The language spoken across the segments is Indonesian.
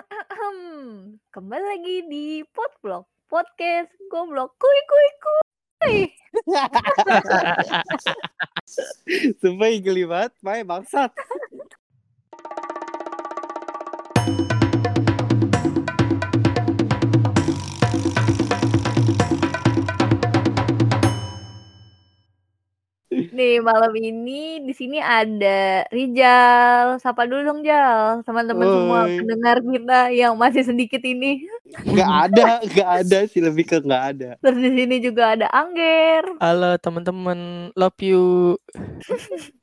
Kembali lagi di Potblog Podcast Goblok Kuy Kuy Kuy. Sumpah geli banget, Mai bangsat. Nih malam ini di sini ada Rijal. Sapa dulu dong Jal, teman-teman semua pendengar kita yang masih sedikit ini. Gak ada, gak ada sih lebih ke gak ada. Terus di sini juga ada Angger Halo teman-teman, love you.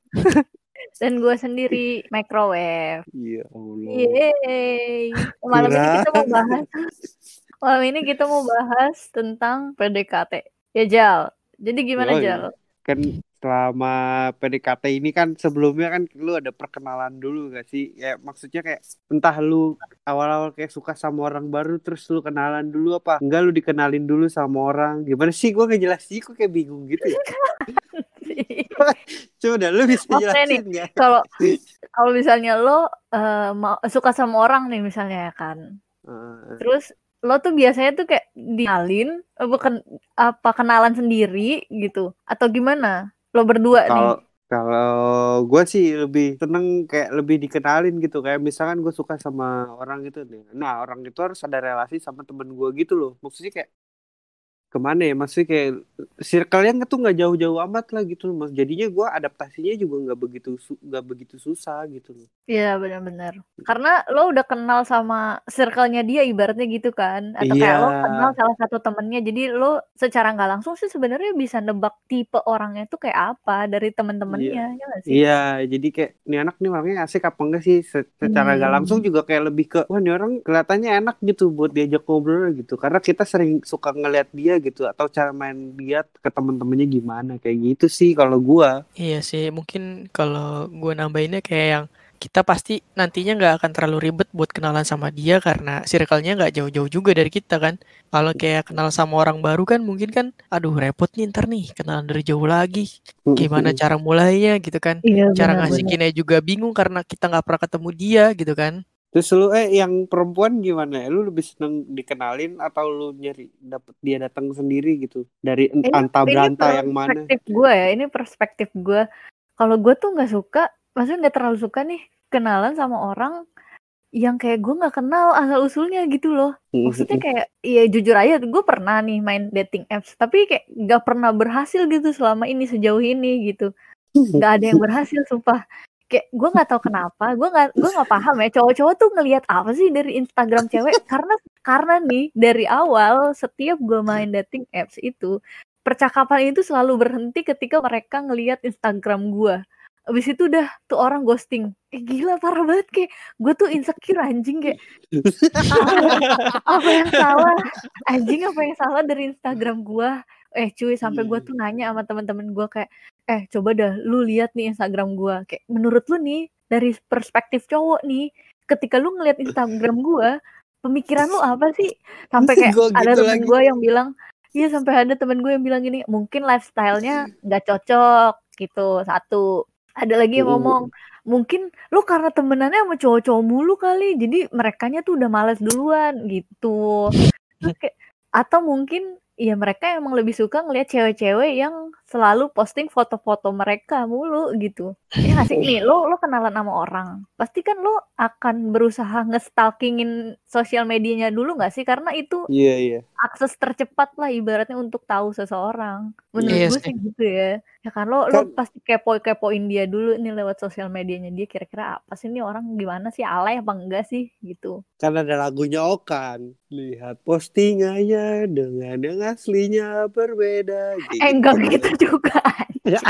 dan gue sendiri microwave. Ya Allah. Yeay. Malam ini kita mau bahas Malam ini kita mau bahas tentang PDKT. Ya Jal. Jadi gimana Yoi. Jal? Kan selama PDKT ini kan sebelumnya kan lu ada perkenalan dulu gak sih? Ya maksudnya kayak entah lu awal-awal kayak suka sama orang baru terus lu kenalan dulu apa? Enggak lu dikenalin dulu sama orang. Gimana sih? Gua gak jelas sih, kok kayak bingung gitu ya. Coba dah lu bisa Oke jelasin gak? Kalau kalau misalnya lo eh, mau suka sama orang nih misalnya ya kan. Eh, Terus lo tuh biasanya tuh kayak dialin bukan apa kenalan sendiri gitu atau gimana? Lo berdua nih. Kalau gue sih lebih seneng kayak lebih dikenalin gitu. Kayak misalkan gue suka sama orang itu nih. Nah orang itu harus ada relasi sama temen gue gitu loh. Maksudnya kayak ke mana ya maksudnya kayak circle-nya tuh nggak jauh-jauh amat lah gitu mas jadinya gue adaptasinya juga nggak begitu su- nggak begitu susah gitu loh Iya benar-benar. Karena lo udah kenal sama circle-nya dia ibaratnya gitu kan. Atau kayak lo Iya. kenal salah satu temennya. Jadi lo secara nggak langsung sih sebenarnya bisa nebak tipe orangnya tuh kayak apa dari temen-temennya. Ya nggak sih? Iya, jadi kayak nih anak nih orangnya asik apa enggak sih? Se- Secara gak Hmm. langsung juga kayak lebih ke wah nih orang kelihatannya enak gitu buat diajak ngobrol gitu. Karena kita sering suka ngeliat dia gitu atau cara main dia ke temen-temennya gimana kayak gitu sih kalau gua. Iya sih, mungkin kalau gue nambahinnya kayak yang kita pasti nantinya nggak akan terlalu ribet buat kenalan sama dia karena circle-nya nggak jauh-jauh juga dari kita kan. Kalau kayak kenal sama orang baru kan mungkin kan, aduh repot nih ntar nih kenalan dari jauh lagi. Gimana cara mulainya gitu kan? Iya Cara ngasihinnya juga bingung karena kita nggak pernah ketemu dia gitu kan. Terus lu eh yang perempuan gimana? Lu lebih seneng dikenalin atau lu nyari dapet dia datang sendiri gitu dari Ini, anta ini beranta yang mana? perspektif gue ya. Ini perspektif gue. Kalau gue tuh nggak suka, maksudnya nggak terlalu suka nih kenalan sama orang yang kayak gue nggak kenal asal usulnya gitu loh. Maksudnya kayak ya jujur aja gue pernah nih main dating apps tapi kayak nggak pernah berhasil gitu selama ini sejauh ini gitu. Nggak ada yang berhasil sumpah. Kayak gue nggak tahu kenapa, gue nggak gue nggak paham ya cowok-cowok tuh ngelihat apa sih dari Instagram cewek karena karena nih dari awal setiap gue main dating apps itu percakapan itu selalu berhenti ketika mereka ngelihat Instagram gue. Abis itu udah tuh orang ghosting. Eh gila parah banget kayak gue tuh insecure anjing kayak apa yang salah anjing apa yang salah dari Instagram gua eh cuy sampai gua tuh nanya sama teman-teman gua kayak eh coba dah lu lihat nih Instagram gua. Kayak menurut lu nih dari perspektif cowok nih ketika lu ngelihat Instagram gua pemikiran lu apa sih? Sampai kayak Gua ada gitu temen lagi. gua yang bilang iya sampai ada temen gue yang bilang gini mungkin lifestyle-nya nggak cocok gitu satu. Ada lagi yang ngomong mungkin lu karena temenannya sama cowok-cowok mulu kali jadi merekanya tuh udah males duluan gitu. Terus kayak atau mungkin ya mereka emang lebih suka ngelihat cewek-cewek yang selalu posting foto-foto mereka mulu gitu. Ya nggak sih? Nih lo lo kenalan sama orang. Pasti kan lo akan berusaha ngestalkingin sosial medianya dulu nggak sih? Karena itu Iya iya. akses tercepat lah ibaratnya untuk tahu seseorang. Menurut Iya gue sih. gitu ya. Ya kan lo lo Kan- pasti kepo kepoin dia dulu nih lewat sosial medianya dia kira-kira apa sih? Nih orang gimana sih? Alay apa enggak sih? Gitu. Kan ada lagunya Okan. Lihat postingannya dengan yang aslinya berbeda. Eh enggak gitu juga Ya.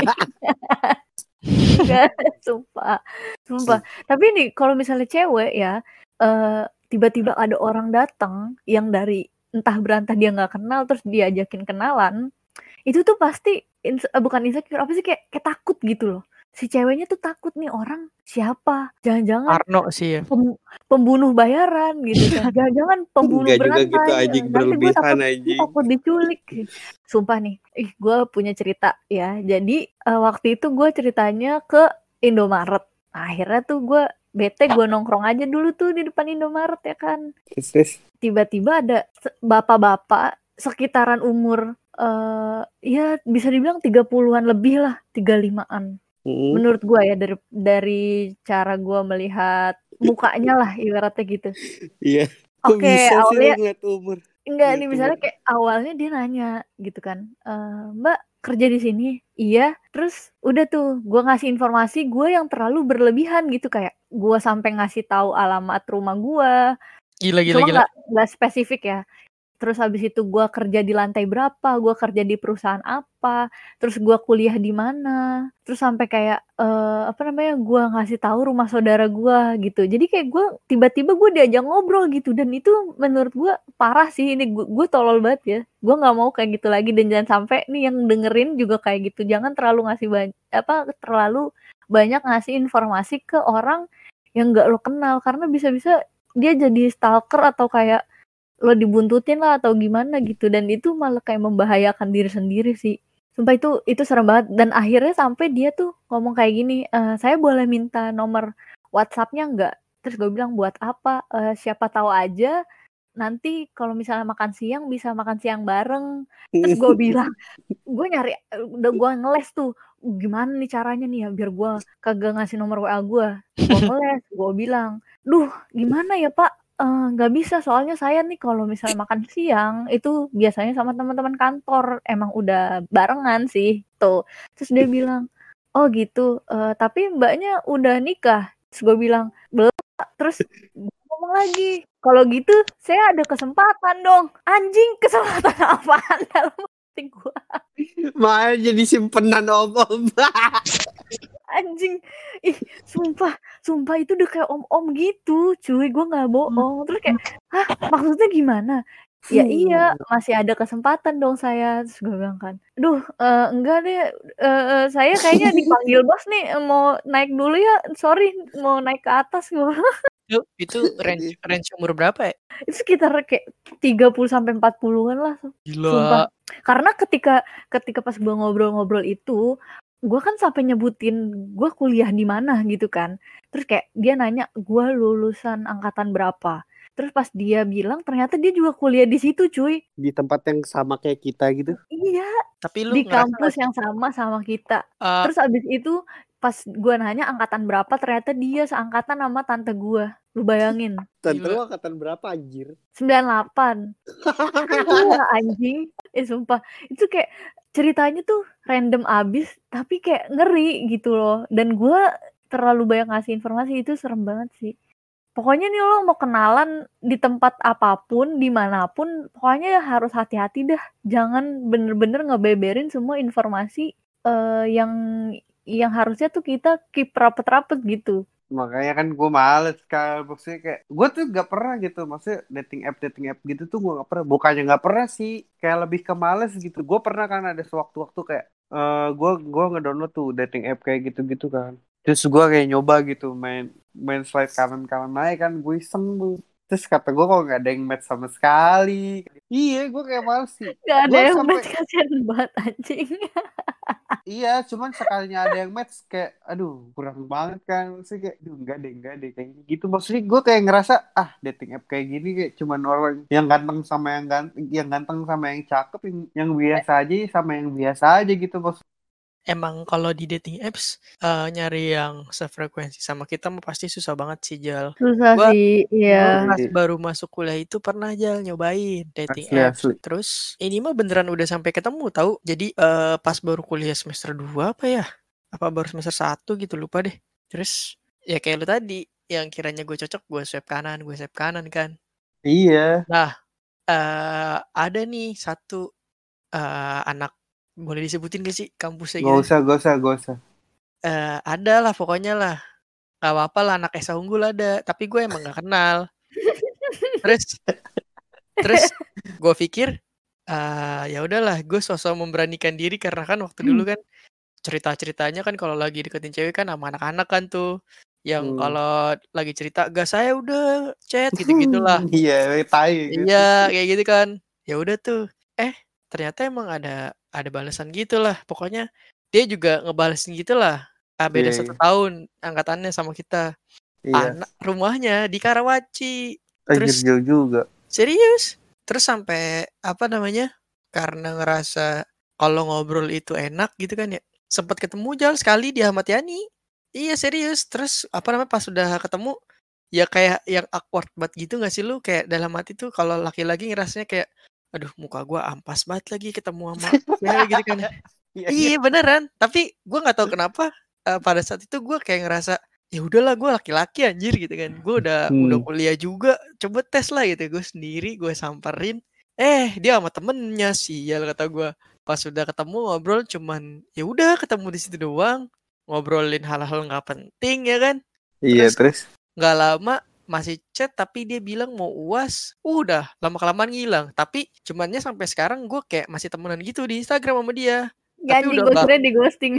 enggak sumpah sumpah. Tapi nih kalau misalnya cewek ya eh tiba-tiba ada orang datang yang dari entah berantah dia nggak kenal terus diajakin kenalan itu tuh pasti ins- eh, bukan insecure apa sih kayak, kayak takut gitu loh si ceweknya tuh takut nih orang siapa? Jangan-jangan Arno sih ya. pem- pembunuh bayaran gitu kan. Jangan-jangan pembunuh Enggak juga berantai. gitu anjing gue berlebihan takut gue anjing. takut diculik. Sumpah nih ih gue punya cerita ya. Jadi eh, waktu itu gue ceritanya ke Indomaret. Akhirnya tuh gue bete gue nongkrong aja dulu tuh di depan Indomaret ya kan. Tiba-tiba ada bapak-bapak sekitaran umur eh ya bisa dibilang 30-an lebih lah 35-an Mm. menurut gua ya dari dari cara gua melihat mukanya lah ibaratnya gitu Iya. Oke bisa sih lu awalnya umur? enggak Ngeliat nih misalnya kayak awalnya dia nanya gitu kan "Eh, mbak kerja di sini iya terus udah tuh gua ngasih informasi gue yang terlalu berlebihan gitu kayak gua sampai ngasih tahu alamat rumah gua Gila gila cuma gila. nggak nggak spesifik ya terus habis itu gua kerja di lantai berapa gua kerja di perusahaan apa terus gua kuliah di mana. Terus sampai kayak eh, apa namanya gua ngasih tahu rumah saudara gua gitu. Jadi kayak gua tiba-tiba gue diajak ngobrol gitu. Dan itu menurut gua parah sih. Ini gue tolol banget ya. Gua nggak mau kayak gitu lagi. Dan jangan sampai nih yang dengerin juga kayak gitu. Jangan terlalu ngasih banyak apa terlalu banyak ngasih informasi ke orang yang nggak lo kenal. Karena bisa-bisa dia jadi stalker atau kayak lo dibuntutin lah atau gimana gitu. Dan itu malah kayak membahayakan diri sendiri sih. Sumpah itu itu serem banget. Dan akhirnya sampai dia tuh ngomong kayak gini "Eh, saya boleh minta nomor WhatsAppnya nggak? Terus gue bilang buat apa? "Eh, siapa tahu aja. Nanti kalau misalnya makan siang bisa makan siang bareng. Terus gue bilang gue nyari udah gue ngeles tuh gimana nih caranya nih ya biar gue kagak ngasih nomor WA gue? Gue ngeles gue bilang duh gimana ya pak Eh, nggak bisa. Soalnya saya nih kalau misalnya makan siang itu biasanya sama teman-teman kantor. Emang udah barengan sih. Tuh. Terus dia bilang oh gitu. "Eh, tapi mbaknya udah nikah. Terus gue bilang belum Pak." terus dia ngomong lagi kalau gitu saya ada kesempatan dong. Anjing kesempatan apaan dalam hati gue Malah jadi simpenan om-om. anjing. Ih sumpah. Sumpah itu udah kayak om-om gitu cuy. Gue nggak bohong. Terus kayak hah maksudnya gimana? Ya iya masih ada kesempatan dong saya. Terus gue bilang kan duh eh, enggak deh. Eh, eh, saya kayaknya dipanggil bos nih mau naik dulu ya. Sorry mau naik ke atas. Gue Itu, itu range range umur berapa ya? itu sekitar kayak 30 sampai 40-an lah Gila. Sumpah. karena ketika ketika pas gue ngobrol-ngobrol itu gue kan sampai nyebutin gue kuliah di mana gitu kan. Terus kayak dia nanya gue lulusan angkatan berapa? Terus pas dia bilang ternyata dia juga kuliah di situ cuy. Di tempat yang sama kayak kita gitu. iya. Tapi lu di kampus yang sama sama kita. Eh, terus abis itu pas gue nanya angkatan berapa ternyata dia seangkatan sama tante gue lu bayangin. Tentu Gila. angkatan berapa anjir? 98 Iya anjing. Eh sumpah. Itu kayak Ceritanya tuh random abis Tapi kayak ngeri gitu loh. Dan gue terlalu banyak ngasih informasi Itu serem banget sih. Pokoknya nih lo mau kenalan Di tempat apa pun Di mana pun Pokoknya harus hati-hati dah. Jangan bener-bener ngebeberin semua informasi eh, Yang Yang harusnya tuh kita Keep rapet-rapet gitu Makanya kan gue males kan maksudnya kayak gue tuh gak pernah gitu. Maksudnya dating app dating app gitu tuh gue gak pernah. Bukannya gak pernah sih. Kayak lebih ke males gitu. Gue pernah kan ada sewaktu-waktu kayak eh gue gue ngedownload tuh dating app kayak gitu-gitu kan. Terus gue kayak nyoba gitu main main slide kanan kanan aja kan. Gue iseng tuh. Terus kata gue kok gak ada yang match sama sekali. Iya gue kayak males sih. Gak ada Gua yang sampai- match kasihan banget anjing Iya, cuman sekalinya ada yang match kayak, aduh kurang banget kan. Maksudnya kayak, aduh enggak deh, enggak deh. Kayak gitu. Maksudnya gue kayak ngerasa, ah dating app kayak gini kayak cuman orang yang ganteng sama yang ganteng, yang ganteng sama yang cakep, yang, yang biasa aja sama yang biasa aja gitu. Maksud emang kalau di dating apps eh, nyari yang sefrekuensi sama kita mah pasti susah banget sih Jal. Susah Gua- sih Iya pas baru masuk kuliah itu pernah Jal nyobain dating Asli, apps. asli. Terus ini mah beneran udah sampai ketemu tahu. Jadi eh, pas baru kuliah semester 2 apa ya? Apa baru semester 1 gitu lupa deh. Terus ya kayak lu tadi yang kiranya gue cocok gue swipe kanan, gue swipe kanan kan. iya, eh ada nih satu eh, anak boleh disebutin gak sih kampusnya gak gitu? usah, gak usah, gak usah. Eh, ada lah pokoknya lah. Gak apa-apa lah anak Esa Unggul ada. Tapi gue emang gak kenal. Terus terus gue pikir eh ya udahlah gue sosok memberanikan diri karena kan waktu dulu kan cerita-ceritanya kan kalau lagi deketin cewek kan sama anak-anak kan tuh yang Hmm. kalau lagi cerita gak saya udah chat gitu-gitulah. iya, tai gitu. Iya, kayak gitu kan. Ya udah tuh. Eh, ternyata emang ada ada balasan gitu lah. Pokoknya dia juga ngebalesin gitu lah. Ah, beda Iya, satu iya. tahun angkatannya sama kita. Iya. anak rumahnya di Karawaci terus- jauh juga. serius terus sampai apa namanya karena ngerasa kalau ngobrol itu enak gitu kan ya sempat ketemu jal sekali di Ahmad Yani iya serius terus apa namanya pas sudah ketemu ya kayak yang awkward banget gitu gak sih lu kayak dalam hati tuh kalau laki-laki ngerasanya kayak aduh muka gua ampas banget lagi ketemu sama cewek gitu kan. Iya, iya beneran. Tapi gua nggak tahu kenapa eh, pada saat itu gua kayak ngerasa ya udahlah gua laki-laki anjir gitu kan. Gua udah udah Hmm. kuliah juga coba tes lah gitu. Gue sendiri gue samperin. Eh dia sama temennya sial kata gua. Pas udah ketemu ngobrol cuman ya udah ketemu di situ doang. Ngobrolin hal-hal nggak penting ya kan. Iya, terus. nggak lama masih chat tapi dia bilang mau uas udah lama kelamaan ngilang. Tapi cumannya sampai sekarang gue kayak masih temenan gitu di Instagram sama dia. Tapi anjing udah gue di ghosting.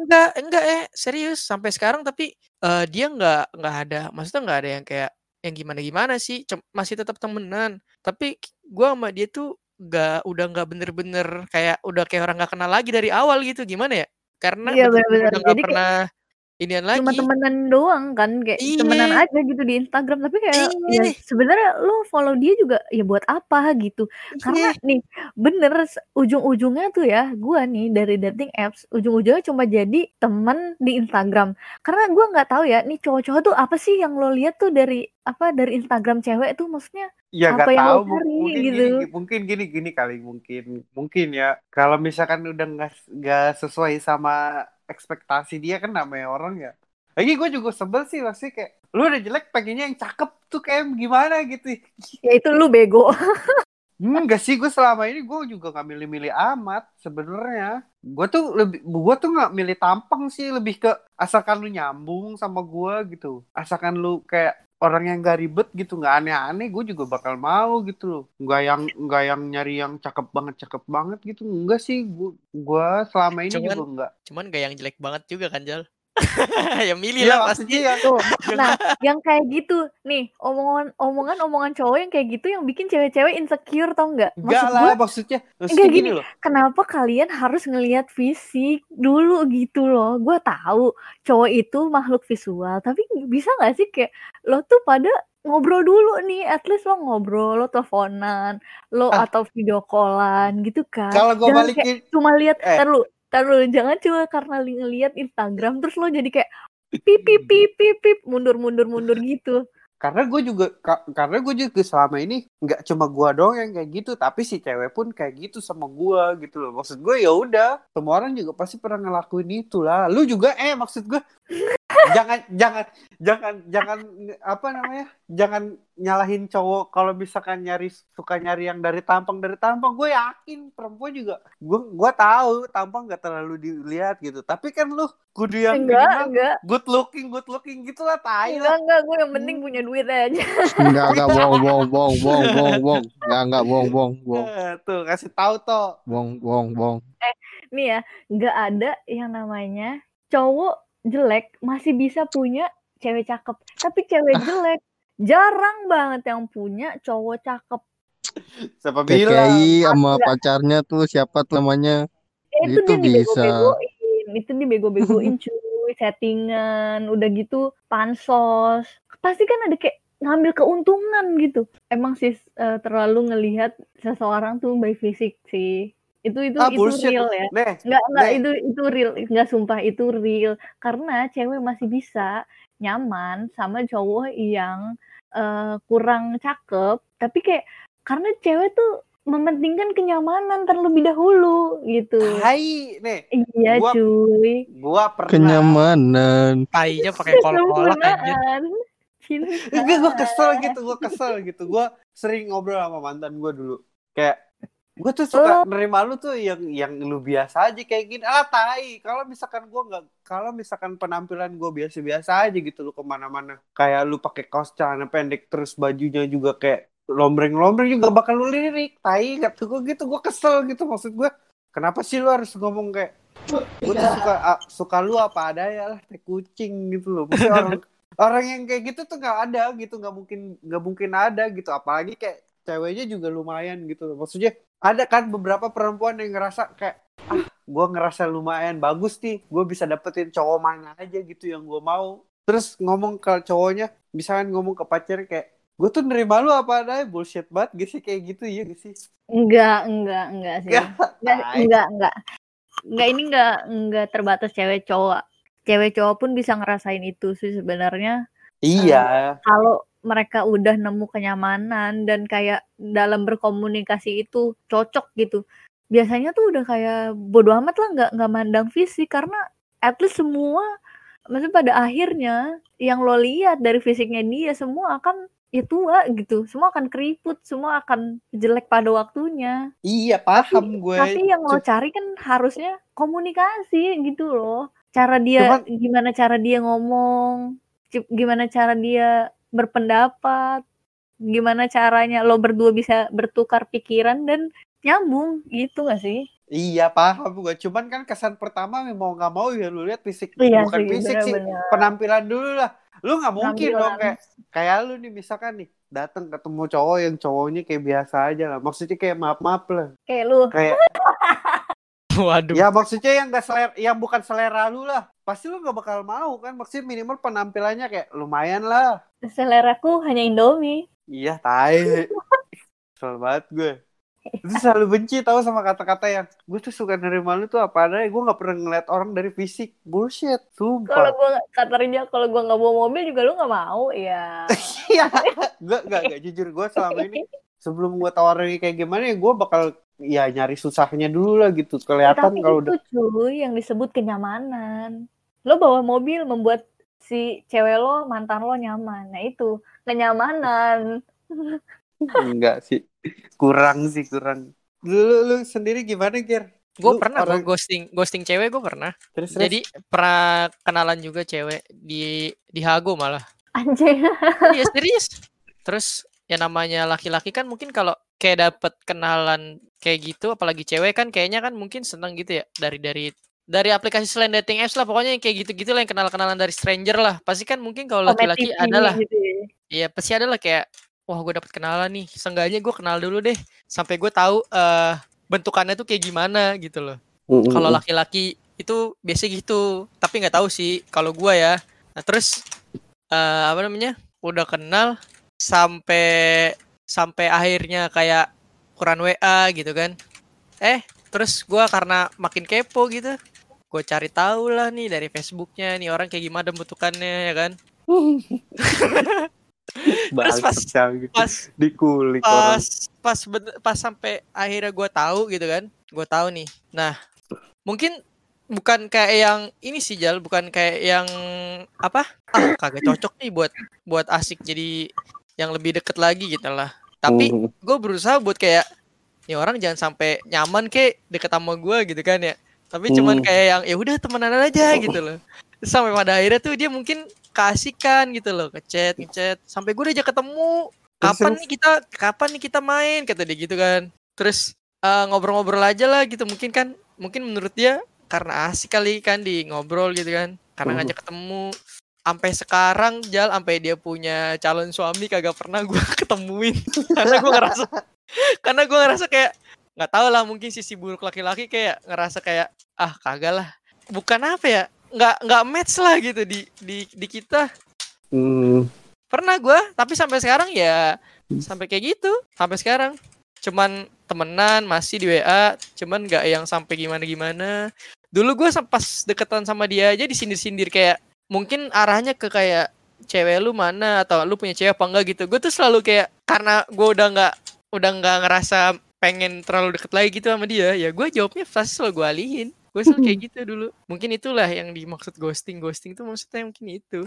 enggak enggak eh serius. Sampai sekarang tapi eh, dia nggak nggak ada maksudnya nggak ada yang kayak yang gimana gimana sih Cum- masih tetap temenan. Tapi gue sama dia tuh nggak udah nggak bener-bener kayak udah kayak orang nggak kenal lagi dari awal gitu gimana ya? Karena Iya, bener-bener bener-bener. udah nggak Jadi kayak pernah inian lagi Cuma temenan doang kan kayak temenan Iya. aja gitu di Instagram tapi kayak Iya. ya sebenarnya lo follow dia juga ya buat apa gitu. Karena Iya. nih bener ujung-ujungnya tuh ya gua nih dari dating apps ujung-ujungnya cuma jadi temen di Instagram. Karena gua nggak tahu ya nih cowok-cowok tuh apa sih yang lo lihat tuh dari apa dari Instagram cewek tuh maksudnya Ya Apa nggak yang lo tahu, mu- cari mungkin gitu. gini, mungkin gini gini kali, mungkin mungkin ya. Kalau misalkan udah nggak nggak sesuai sama ekspektasi dia kan namanya orang ya. Lagi gue juga sebel sih pasti kayak lu udah jelek pengennya yang cakep tuh kayak gimana gitu. ya itu lu bego. Enggak sih gue selama ini gue juga nggak milih-milih amat sebenarnya. Gue tuh lebih gue tuh nggak milih tampang sih lebih ke asalkan lu nyambung sama gue gitu. Asalkan lu kayak orang yang gak ribet gitu nggak aneh-aneh gue juga bakal mau gitu loh. Nggak yang nggak yang nyari yang cakep banget cakep banget gitu enggak sih. Gue gue selama ini Cuman- juga enggak cuman gak yang jelek banget juga kan Jal ya milih Iya lah maksudnya pasti ya Tuh. Nah, yang kayak gitu nih, omongan omongan omongan cowok yang kayak gitu yang bikin cewek-cewek insecure tau nggak? enggak Maksud lah gue, maksudnya maksudnya Enggak, gini gini. loh kenapa kalian harus ngelihat fisik dulu gitu loh? Gue tahu cowok itu makhluk visual, tapi bisa nggak sih kayak lo tuh pada ngobrol dulu nih, at least lo ngobrol, lo teleponan, lo Ah. atau video callan gitu kan? kalau gue balikin cuma lihat, Eh. tar lu, tar lu, jangan cuma karena li- ngelihat Instagram terus lo jadi kayak pip pip pip pip pip mundur mundur mundur gitu. karena gue juga ka- karena gue juga selama ini nggak cuma gue doang yang kayak gitu tapi si cewek pun kayak gitu sama gue gitu loh. Maksud gue ya udah semua orang juga pasti pernah ngelakuin itu lah. Lu juga eh maksud gue jangan jangan jangan jangan apa namanya? Jangan nyalahin cowok kalau misalkan nyari suka nyari yang dari tampang dari tampang. Gue yakin perempuan juga gue gue tahu tampang nggak terlalu dilihat gitu. Tapi kan lu kudu yang enggak minimal enggak. good looking good looking gitulah tai enggak lah. enggak gue yang penting punya duit aja. Enggak, enggak, bohong, bohong, bohong, bohong, bohong, bohong. Enggak, enggak, bohong, bohong, bohong, Eh, tuh kasih tahu toh bohong, bohong, bohong. nih ya nggak ada yang namanya cowok jelek masih bisa punya cewek cakep. Tapi cewek jelek jarang banget yang punya cowok cakep. Siapa bilang? KKI sama Enggak. pacarnya tuh siapa tuh namanya? Eh, itu, Itu dia bisa. dibego-begoin itu dibego-begoin cuy. Settingan udah gitu pansos. Pasti kan ada kayak ngambil keuntungan gitu. Emang sih eh, terlalu ngelihat seseorang tuh by fisik sih itu itu ah itu bullshit real ya Nih, Enggak, enggak, Nek. itu itu real, enggak sumpah itu real. Karena cewek masih bisa nyaman sama cowok yang eh, kurang cakep, tapi kayak karena cewek tuh mementingkan kenyamanan terlebih dahulu gitu. hai nih Iya, Gua- cuy. gua pernah Kenyamanan. tainya pakai kolak-kolak. Enggak, gue kesel gitu, gue kesel gitu. Gue sering ngobrol sama mantan gue dulu. Kayak, gue tuh suka Oh. nerima lu tuh yang yang lu biasa aja kayak gini. Ah, tai. Kalau misalkan gue nggak, kalau misalkan penampilan gue biasa-biasa aja gitu lu ke mana-mana. Kayak lu pakai kaos celana pendek terus bajunya juga kayak lombreng-lombreng juga bakal lu lirik. Tai, kata gue gitu. Gue kesel gitu maksud gue. Kenapa sih lu harus ngomong kayak gue tuh suka ah, suka lu apa adanya lah kayak kucing gitu loh. Maksudnya orang orang yang kayak gitu tuh nggak ada gitu nggak mungkin nggak mungkin ada gitu apalagi kayak ceweknya juga lumayan gitu loh. maksudnya ada kan beberapa perempuan yang ngerasa kayak ah gue ngerasa lumayan bagus nih gue bisa dapetin cowok mana aja gitu yang gue mau terus ngomong ke cowoknya misalkan ngomong ke pacar kayak gue tuh nerima lu apa adanya bullshit banget gitu sih kayak gitu iya gak sih Enggak, enggak, enggak sih. Enggak, enggak, enggak. Enggak ini enggak enggak terbatas cewek cowok. Cewek cowok pun bisa ngerasain itu sih sebenarnya. iya Kalau mereka udah nemu kenyamanan dan kayak dalam berkomunikasi itu cocok gitu. Biasanya tuh udah kayak bodo amat lah nggak nggak mandang fisik karena at least semua maksudnya pada akhirnya yang lo lihat dari fisiknya dia semua akan ya tua gitu semua akan keriput semua akan jelek pada waktunya. Iya paham gue. tapi yang lo cari kan harusnya komunikasi gitu loh. Cara dia Cuman- gimana cara dia ngomong gimana cara dia berpendapat gimana caranya lo berdua bisa bertukar pikiran dan nyambung gitu gak sih? Iya paham gue, cuman kan kesan pertama mau nggak mau ya lu lihat fisik, Iya bukan sih, fisik sih, bener-bener. penampilan dulu lah. Lu nggak mungkin dong kayak kayak lu nih misalkan nih datang ketemu cowok yang cowoknya kayak biasa aja lah, maksudnya kayak maaf maaf lah, kayak lu. Kayak Waduh. ya maksudnya yang gak selera, yang bukan selera lu lah, pasti lu nggak bakal mau kan, maksudnya minimal penampilannya kayak lumayan lah. seleraku hanya Indomie Iya tai, kesel banget gue. Itu selalu benci tahu sama kata-kata yang gue tuh suka nerima lu tuh apa adanya. Gue nggak pernah ngeliat orang dari fisik. Bullshit, kalau sumpah. gua kata Rinja kalau gua nggak bawa mobil juga lu nggak mau ya Iya, gue nggak nggak jujur gue selama ini sebelum gue tawarin kayak gimana ya gue bakal ya nyari susahnya dulu lah gitu. Kelihatan kalau itu udah cuy yang disebut kenyamanan lo bawa mobil membuat si cewek lo mantan lo nyaman nah itu kenyamanan enggak sih, kurang sih kurang. Lu, lu, lu sendiri gimana Gir? Gue pernah orang- gua ghosting ghosting cewek gue pernah. Terus, terus? Jadi pernah kenalan juga cewek di di Hago malah. anjing Iya serius. Terus ya namanya laki-laki kan mungkin kalau kayak dapet kenalan kayak gitu apalagi cewek kan kayaknya kan mungkin seneng gitu ya dari dari dari aplikasi selain dating apps lah pokoknya yang kayak gitu-gitu lah yang kenal-kenalan dari stranger lah. Pasti kan mungkin kalau laki-laki adalah gitu ya. Iya pasti ada lah kayak wah gue dapet kenalan nih seenggaknya gue kenal dulu deh sampai gue tahu eh bentukannya tuh kayak gimana gitu loh. Mm-mm. kalau laki-laki itu biasa gitu tapi nggak tahu sih kalau gua ya. Nah terus eh, apa namanya udah kenal sampai sampai akhirnya kayak kurang WA gitu kan. Eh terus gua karena makin kepo gitu gue cari tahu lah nih dari Facebooknya nih orang kayak gimana bentukannya ya kan Bangsat pas- canggih. pas dikulik orang. pas pas ben- pas sampai akhirnya gue tahu gitu kan gue tahu nih nah mungkin bukan kayak yang ini sih Jal bukan kayak yang apa ah kagak cocok nih buat buat asik jadi yang lebih deket lagi gitu lah tapi Mm. gue berusaha buat kayak nih orang jangan sampai nyaman kek deket sama gue gitu kan ya tapi cuman Hmm. kayak yang ya udah temenan aja gitu loh. Sampai pada akhirnya tuh dia mungkin keasikan gitu loh ngechat ngechat. Sampai gue udah ketemu kapan nih kita kapan nih kita main? Kata dia gitu kan. Terus eh, ngobrol-ngobrol aja lah gitu. Mungkin kan mungkin menurut dia karena asik kali kan di ngobrol gitu kan. Karena Hmm. ngajak ketemu. Sampai sekarang jal sampai dia punya calon suami kagak pernah gue ketemuin. Karena gue ngerasa karena gue ngerasa kayak nggak tahu lah mungkin sisi buruk laki-laki kayak ngerasa kayak ah kagak lah. Bukan apa ya nggak nggak match lah gitu di di di kita. Mm. pernah gua tapi sampai sekarang ya sampai kayak gitu sampai sekarang. Cuman temenan masih di WA cuman nggak yang sampai gimana gimana dulu gue pas deketan sama dia aja disindir-sindir kayak mungkin arahnya ke kayak cewek lu mana? Atau lu punya cewek apa enggak? gitu. Gue tuh selalu kayak karena gue udah nggak udah nggak ngerasa pengen terlalu deket lagi gitu sama dia ya gue jawabnya pasti selalu gue alihin gue selalu kayak gitu dulu mungkin itulah yang dimaksud ghosting ghosting tuh maksudnya mungkin itu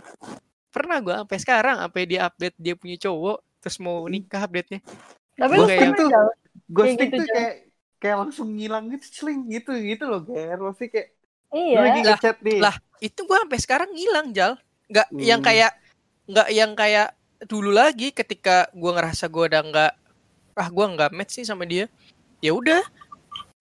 pernah gue sampai sekarang sampai dia update dia punya cowok terus mau nikah update nya tapi Gua lu kayak. Jal? Ghosting gitu, tuh kayak kayak langsung ngilang gitu, celing gitu gitu loh, Ger. Maksudnya kayak iya lu lagi Lah, ngechat nih. lah. itu gue sampai sekarang ngilang jal nggak yang Hmm. kayak nggak yang kayak dulu lagi ketika gue ngerasa gue udah nggak ah gue nggak match sih sama dia ya udah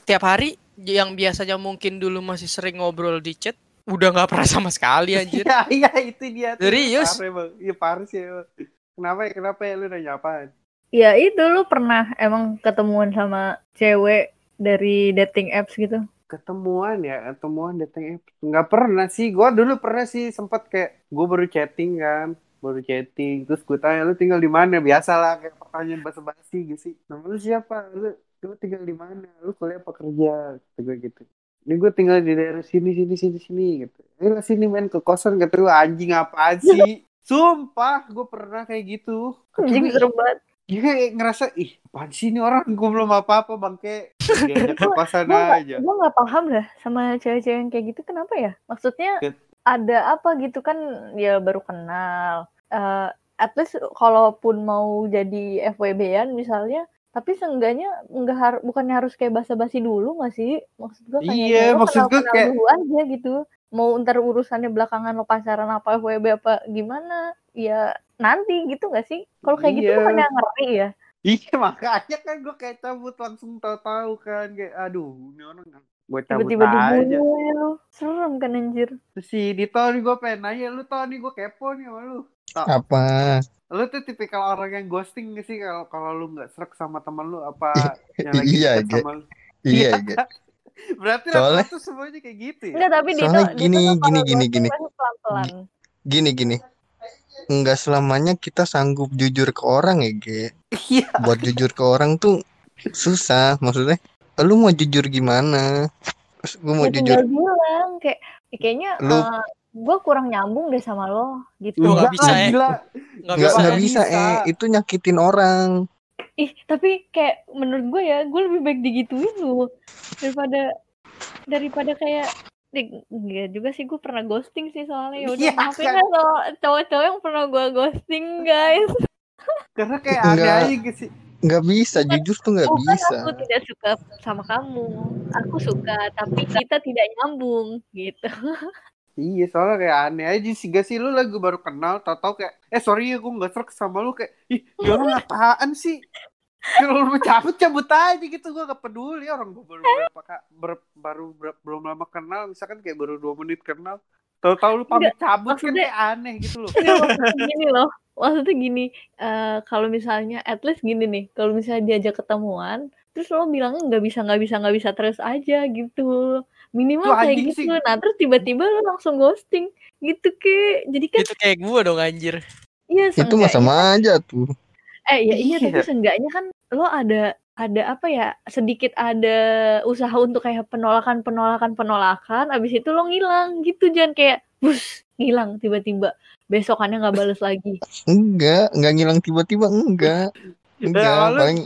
tiap hari yang biasanya mungkin dulu masih sering ngobrol di chat udah nggak pernah sama sekali anjir Iya, iya itu dia. Serius? Iya, parah sih. Bang. Kenapa ya? Kenapa ya lu nanya apaan? ya itu lu pernah emang ketemuan sama cewek dari dating apps gitu ketemuan ya ketemuan dating apps nggak pernah sih gue dulu pernah sih sempat kayak gue baru chatting kan baru chatting terus gue tanya lu tinggal di mana biasa lah kayak pertanyaan basa basi gitu sih. Nama lu siapa? Lu lu tinggal di mana? Lu kuliah apa kerja? Kata gue gitu. Ini gue tinggal di daerah sini sini sini sini gitu. Eh lah sini main ke kosan kata gue anjing apaan sih? Sumpah gue pernah kayak gitu. Anjing gue, serem banget. Dia kayak ngerasa ih apaan sih ini orang? Gue belum apa-apa bangke. Diajak ke kosan Gue aja. gue nggak paham dah sama cewek-cewek yang kayak gitu kenapa ya? Maksudnya Ke- ada apa gitu? Kan ya baru kenal. Eh at least kalaupun mau jadi FWB-an misalnya, tapi seenggaknya nggak harus bukannya harus kayak basa-basi dulu nggak sih? Maksud gue kayak Iya, ya maksud gue kayak- dulu aja gitu. Mau ntar urusannya belakangan lo pacaran apa FWB apa gimana? Ya nanti gitu nggak sih? Kalau kayak gitu Iya. bukannya ngeri ya? Iya makanya kan gue kayak cabut langsung tahu-tahu kan kayak aduh ini orang gue cabut Tiba-tiba aja. lo. Serem kan anjir. Si Dito nih gue pengen nanya lu tau nih gue kepo nih sama lu. Apa? Lu tuh tipikal orang yang ghosting gak sih kalau kalau lu nggak serak sama teman lu apa yang lagi Iya, sama lu? Iya, Ge. Berarti Soalnya- tuh semuanya kayak gitu ya? Enggak, tapi Dito, Soalnya Dito gini, tuh gini, gini, gini. pasti pelan-pelan. Gini gini. Enggak selamanya kita sanggup jujur ke orang ya, Ge. Iya. Buat jujur ke orang tuh susah. Maksudnya, lu mau jujur gimana? Gue mau Ya jujur. bilang kayak ya kayaknya Lu- gue kurang nyambung deh sama lo gitu. Nggak Enggak bisa, lah, eh. gila. Nggak Nggak bisa. ya. bisa, eh. Itu nyakitin orang. Ih, tapi kayak menurut gue ya, gue lebih baik digituin lu daripada daripada kayak enggak juga sih gue pernah ghosting sih soalnya ya udah Iya, maafin kan. ya lo cowok-cowok yang pernah gue ghosting guys Karena kayak aneh aja sih. Nggak bisa, jujur tuh nggak bukan bisa. aku tidak suka sama kamu aku suka tapi kita tidak nyambung gitu Iya soalnya kayak aneh aja sih. Gak sih lu lagi baru kenal tau-tau kayak eh sorry ya gue gak serak sama lu. Kayak ih ya orang apaan sih? Kalau lu mau cabut cabut aja gitu gue gak peduli. Orang gue baru berapa kak ber- baru ber- belum lama kenal misalkan kayak baru dua menit kenal. Tahu-tahu lu pamit cabut kan maksudnya- kayak aneh gitu loh. Nggak, maksudnya gini loh. Maksudnya gini eh, kalau misalnya at least gini nih kalau misalnya diajak ketemuan terus lo bilangnya nggak bisa nggak bisa nggak bisa terus aja gitu minimal kayak gitu sih. nah terus tiba-tiba lo langsung ghosting gitu ke jadi kan Itu kayak gue dong anjir. iya Itu mah sama aja tuh. eh ya iya tapi Iya. seenggaknya kan lo ada ada apa ya sedikit ada usaha untuk kayak penolakan penolakan penolakan abis itu lo ngilang gitu jangan kayak bus ngilang tiba-tiba besokannya nggak balas lagi Enggak, enggak ngilang tiba-tiba, enggak. Enggak, paling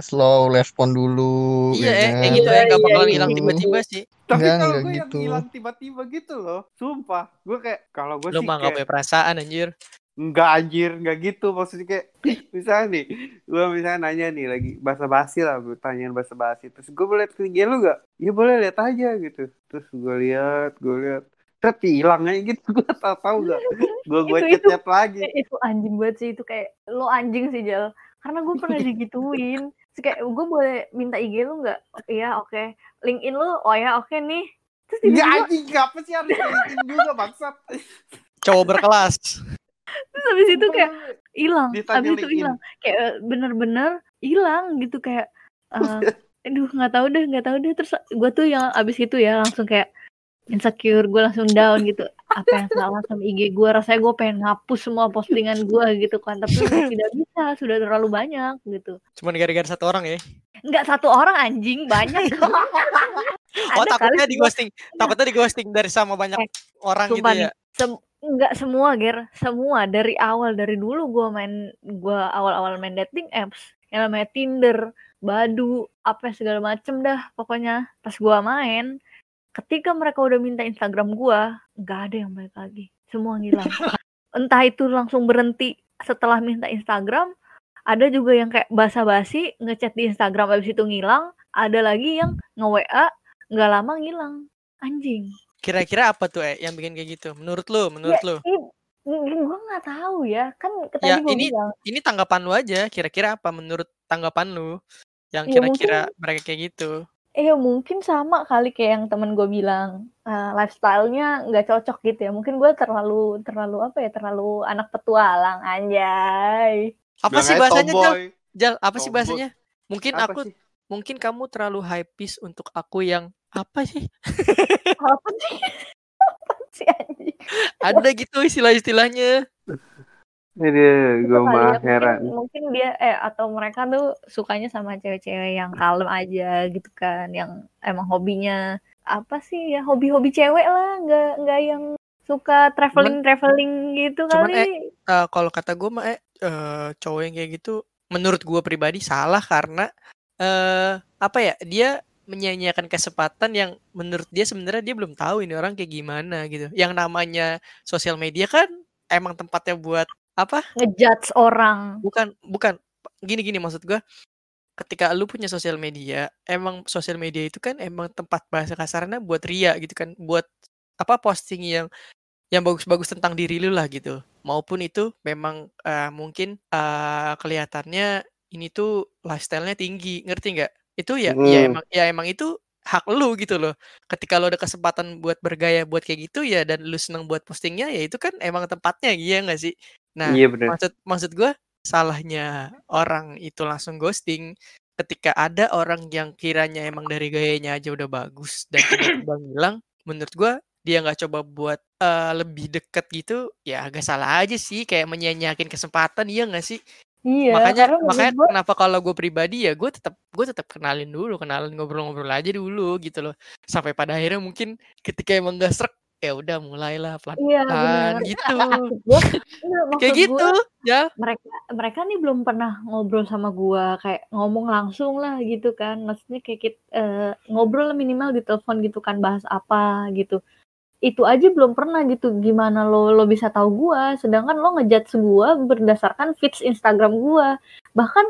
slow respon dulu. Iya, ya eh, kan? kayak gitu ya, nggak iya, bakal iya. hilang tiba-tiba sih. Tapi Enggak, kalau enggak gue yang gitu. hilang tiba-tiba gitu loh sumpah gue kayak kalau gue Lu sih kayak punya perasaan anjir. Enggak anjir, enggak gitu. Maksudnya kayak misalnya nih, gue misalnya nanya nih lagi bahasa basi lah, pertanyaan bahasa basi. Terus gue boleh lihat ke IG lu gak? Ya boleh lihat aja gitu. Terus gue lihat, gue lihat. Terus hilang aja gitu, gue tau tau gak? Gue gue chat lagi. Itu anjing banget sih itu kayak lo anjing sih Jal karena gue pernah digituin Terus kayak gue boleh minta IG lu nggak? Iya oke. LinkedIn lu? Oh ya oke nih. Terus tiba-tiba anjing, apa sih harus kayak juga bangsat? Cowok berkelas. terus habis itu kayak hilang habis itu LinkedIn. hilang. Kayak eh, bener-bener hilang gitu kayak eh, aduh nggak tahu deh nggak tahu deh. Terus gue tuh yang abis itu ya langsung kayak insecure gue langsung down gitu apa yang salah sama IG gue rasanya gue pengen ngapus semua postingan gue gitu kan. Tapi tidak bisa sudah terlalu banyak gitu. Cuman gara-gara satu orang ya. nggak satu orang anjing banyak Oh takutnya di ghosting. Takutnya di ghosting dari sama banyak Eh, orang gitu ya. Sem- nggak semua ger. Semua. Dari awal dari dulu gue main gue awal-awal main dating apps. Yang namanya Tinder Badu apa segala macem dah pokoknya. Pas gue main ketika mereka udah minta Instagram gue nggak ada yang balik lagi semua ngilang entah itu langsung berhenti setelah minta Instagram ada juga yang kayak basa-basi ngechat di Instagram abis itu ngilang ada lagi yang nge WA nggak lama ngilang anjing Kira-kira apa tuh eh yang bikin kayak gitu? Menurut lu, menurut lu? gue nggak tahu ya kan Ya, ini- bilang Ini tanggapan lu aja. Kira-kira apa menurut tanggapan lu? Yang Ya, kira-kira mereka kayak gitu. Eh mungkin sama kali kayak yang temen gue bilang eh, lifestyle-nya nggak cocok gitu ya mungkin gue terlalu terlalu apa ya terlalu anak petualang anjay Apa Bilang sih bahasanya Jal? Jal, apa sih bahasanya? Mungkin Apa aku sih? mungkin kamu terlalu hypeis untuk aku yang apa sih? Apa sih? Apa sih anjing? Ada gitu istilah-istilahnya. Itu gue ya, mah mungkin heran. mungkin dia eh atau mereka tuh sukanya sama cewek-cewek yang kalem aja gitu kan, yang emang hobinya apa sih ya hobi-hobi cewek lah, nggak nggak yang suka traveling-traveling gitu cuman, kali. Eh, kalau kata gue mah eh, eh, cowok yang kayak gitu menurut gue pribadi salah karena eh apa ya dia menyanyiakan kesempatan yang menurut dia sebenarnya dia belum tahu ini orang kayak gimana gitu. Yang namanya sosial media kan emang tempatnya buat apa? Ngejudge orang. Bukan bukan. Gini gini maksud gue ketika lu punya sosial media emang sosial media itu kan emang tempat bahasa kasarnya buat ria gitu kan. Buat apa posting yang yang bagus-bagus tentang diri lu lah gitu. Maupun itu memang eh, mungkin eh, kelihatannya ini tuh lifestyle-nya tinggi. Ngerti nggak? Itu ya ya Hmm. emang ya emang itu hak lu gitu loh. Ketika lu ada kesempatan buat bergaya buat kayak gitu ya dan lu seneng buat postingnya ya itu kan emang tempatnya iya nggak sih nah Iya bener. maksud maksud gue salahnya orang itu langsung ghosting ketika ada orang yang kiranya emang dari gayanya aja udah bagus dan tiba-tiba ngilang menurut gua dia nggak coba buat eh, lebih deket gitu ya agak salah aja sih kayak menyanyiakin kesempatan iya nggak sih Iya, makanya makanya gua kenapa kalau gue pribadi ya gue tetap gue tetap kenalin dulu kenalin ngobrol-ngobrol aja dulu gitu loh sampai pada akhirnya mungkin ketika emang gak srek ya udah mulailah iya pelan-pelan benar. gitu. Maksud gua, enggak, kayak gitu gua ya. mereka mereka nih belum pernah ngobrol sama gua kayak ngomong langsung lah gitu kan. Maksudnya kayak kit, eh, ngobrol minimal di telepon gitu kan bahas apa gitu. Itu aja belum pernah gitu gimana lo lo bisa tahu gua. Sedangkan lo ngejudge gua berdasarkan feeds Instagram gua. Bahkan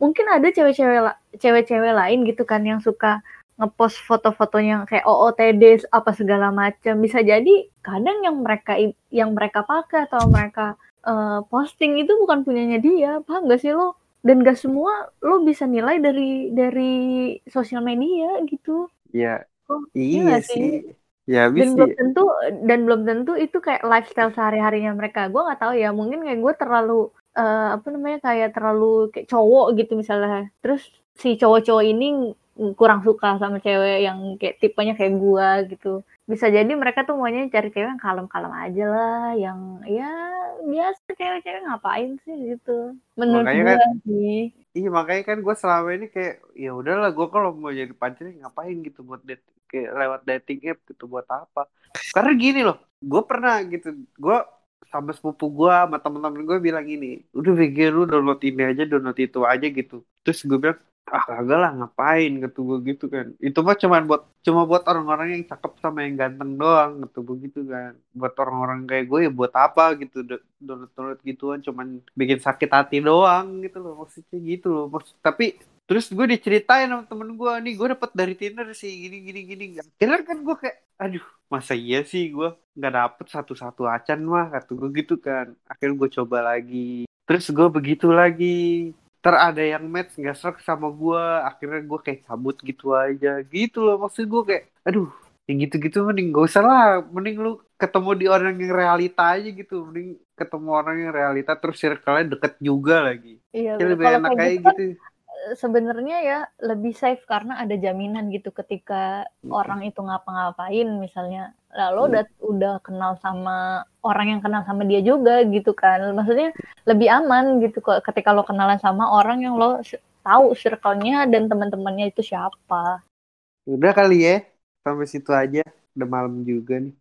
mungkin ada cewek-cewek cewek-cewek lain gitu kan yang suka ngepost foto-fotonya kayak OOTD apa segala macam bisa jadi kadang yang mereka yang mereka pakai atau mereka eh, posting itu bukan punyanya dia paham gak sih lo dan gak semua lo bisa nilai dari dari sosial media gitu Iya. Oh, Iya nggak sih. Ya habis dan sih. belum tentu dan belum tentu itu kayak lifestyle sehari-harinya mereka gue nggak tahu ya mungkin kayak gue terlalu eh, apa namanya kayak terlalu kayak cowok gitu misalnya. Terus si cowok-cowok ini kurang suka sama cewek yang kayak tipenya kayak gue gitu. Bisa jadi mereka tuh maunya cari cewek yang kalem-kalem aja lah yang ya biasa cewek-cewek ngapain sih gitu. Menurut Makanya gue kan sih. Iya makanya kan gue selama ini kayak ya udahlah gue kalau mau jadi pacar ngapain gitu buat date kayak lewat dating app gitu buat apa? Karena gini loh, gue pernah gitu, gue sama sepupu gue sama temen-temen gue bilang gini, udah pikir lu download ini aja, download itu aja gitu. Terus gue bilang ah kagak lah ngapain gitu gue gitu kan. Itu mah cuma buat cuma buat orang-orang yang cakep sama yang ganteng doang gitu begitu kan. Buat orang-orang kayak gue ya buat apa gitu do- download-download gituan cuman bikin sakit hati doang gitu loh maksudnya gitu loh. Maksud, tapi terus gue diceritain sama temen gue nih gue dapet dari Tinder sih gini gini gini. Akhirnya kan gue kayak aduh masa iya sih gue nggak dapet satu-satu acan mah kata gue gitu kan. Akhirnya gue coba lagi. Terus gue begitu lagi. Ter ada yang match nggak serak sama gue akhirnya gue kayak cabut gitu aja. Gitu loh maksud gue kayak aduh yang gitu-gitu mending gak usah lah mending lu ketemu di orang yang realita aja gitu. Mending ketemu orang yang realita terus circle-nya deket juga lagi. Iya bener. lebih kalau enak kayak kayak gitu kan gitu sebenarnya ya lebih safe karena ada jaminan gitu ketika orang itu ngapa-ngapain misalnya. Lalu Hmm. udah udah kenal sama orang yang kenal sama dia juga gitu kan. Maksudnya lebih aman gitu kok ketika lo kenalan sama orang yang lo tahu circle-nya dan teman-temannya itu siapa. Udah kali ya sampai situ aja. Udah malam juga nih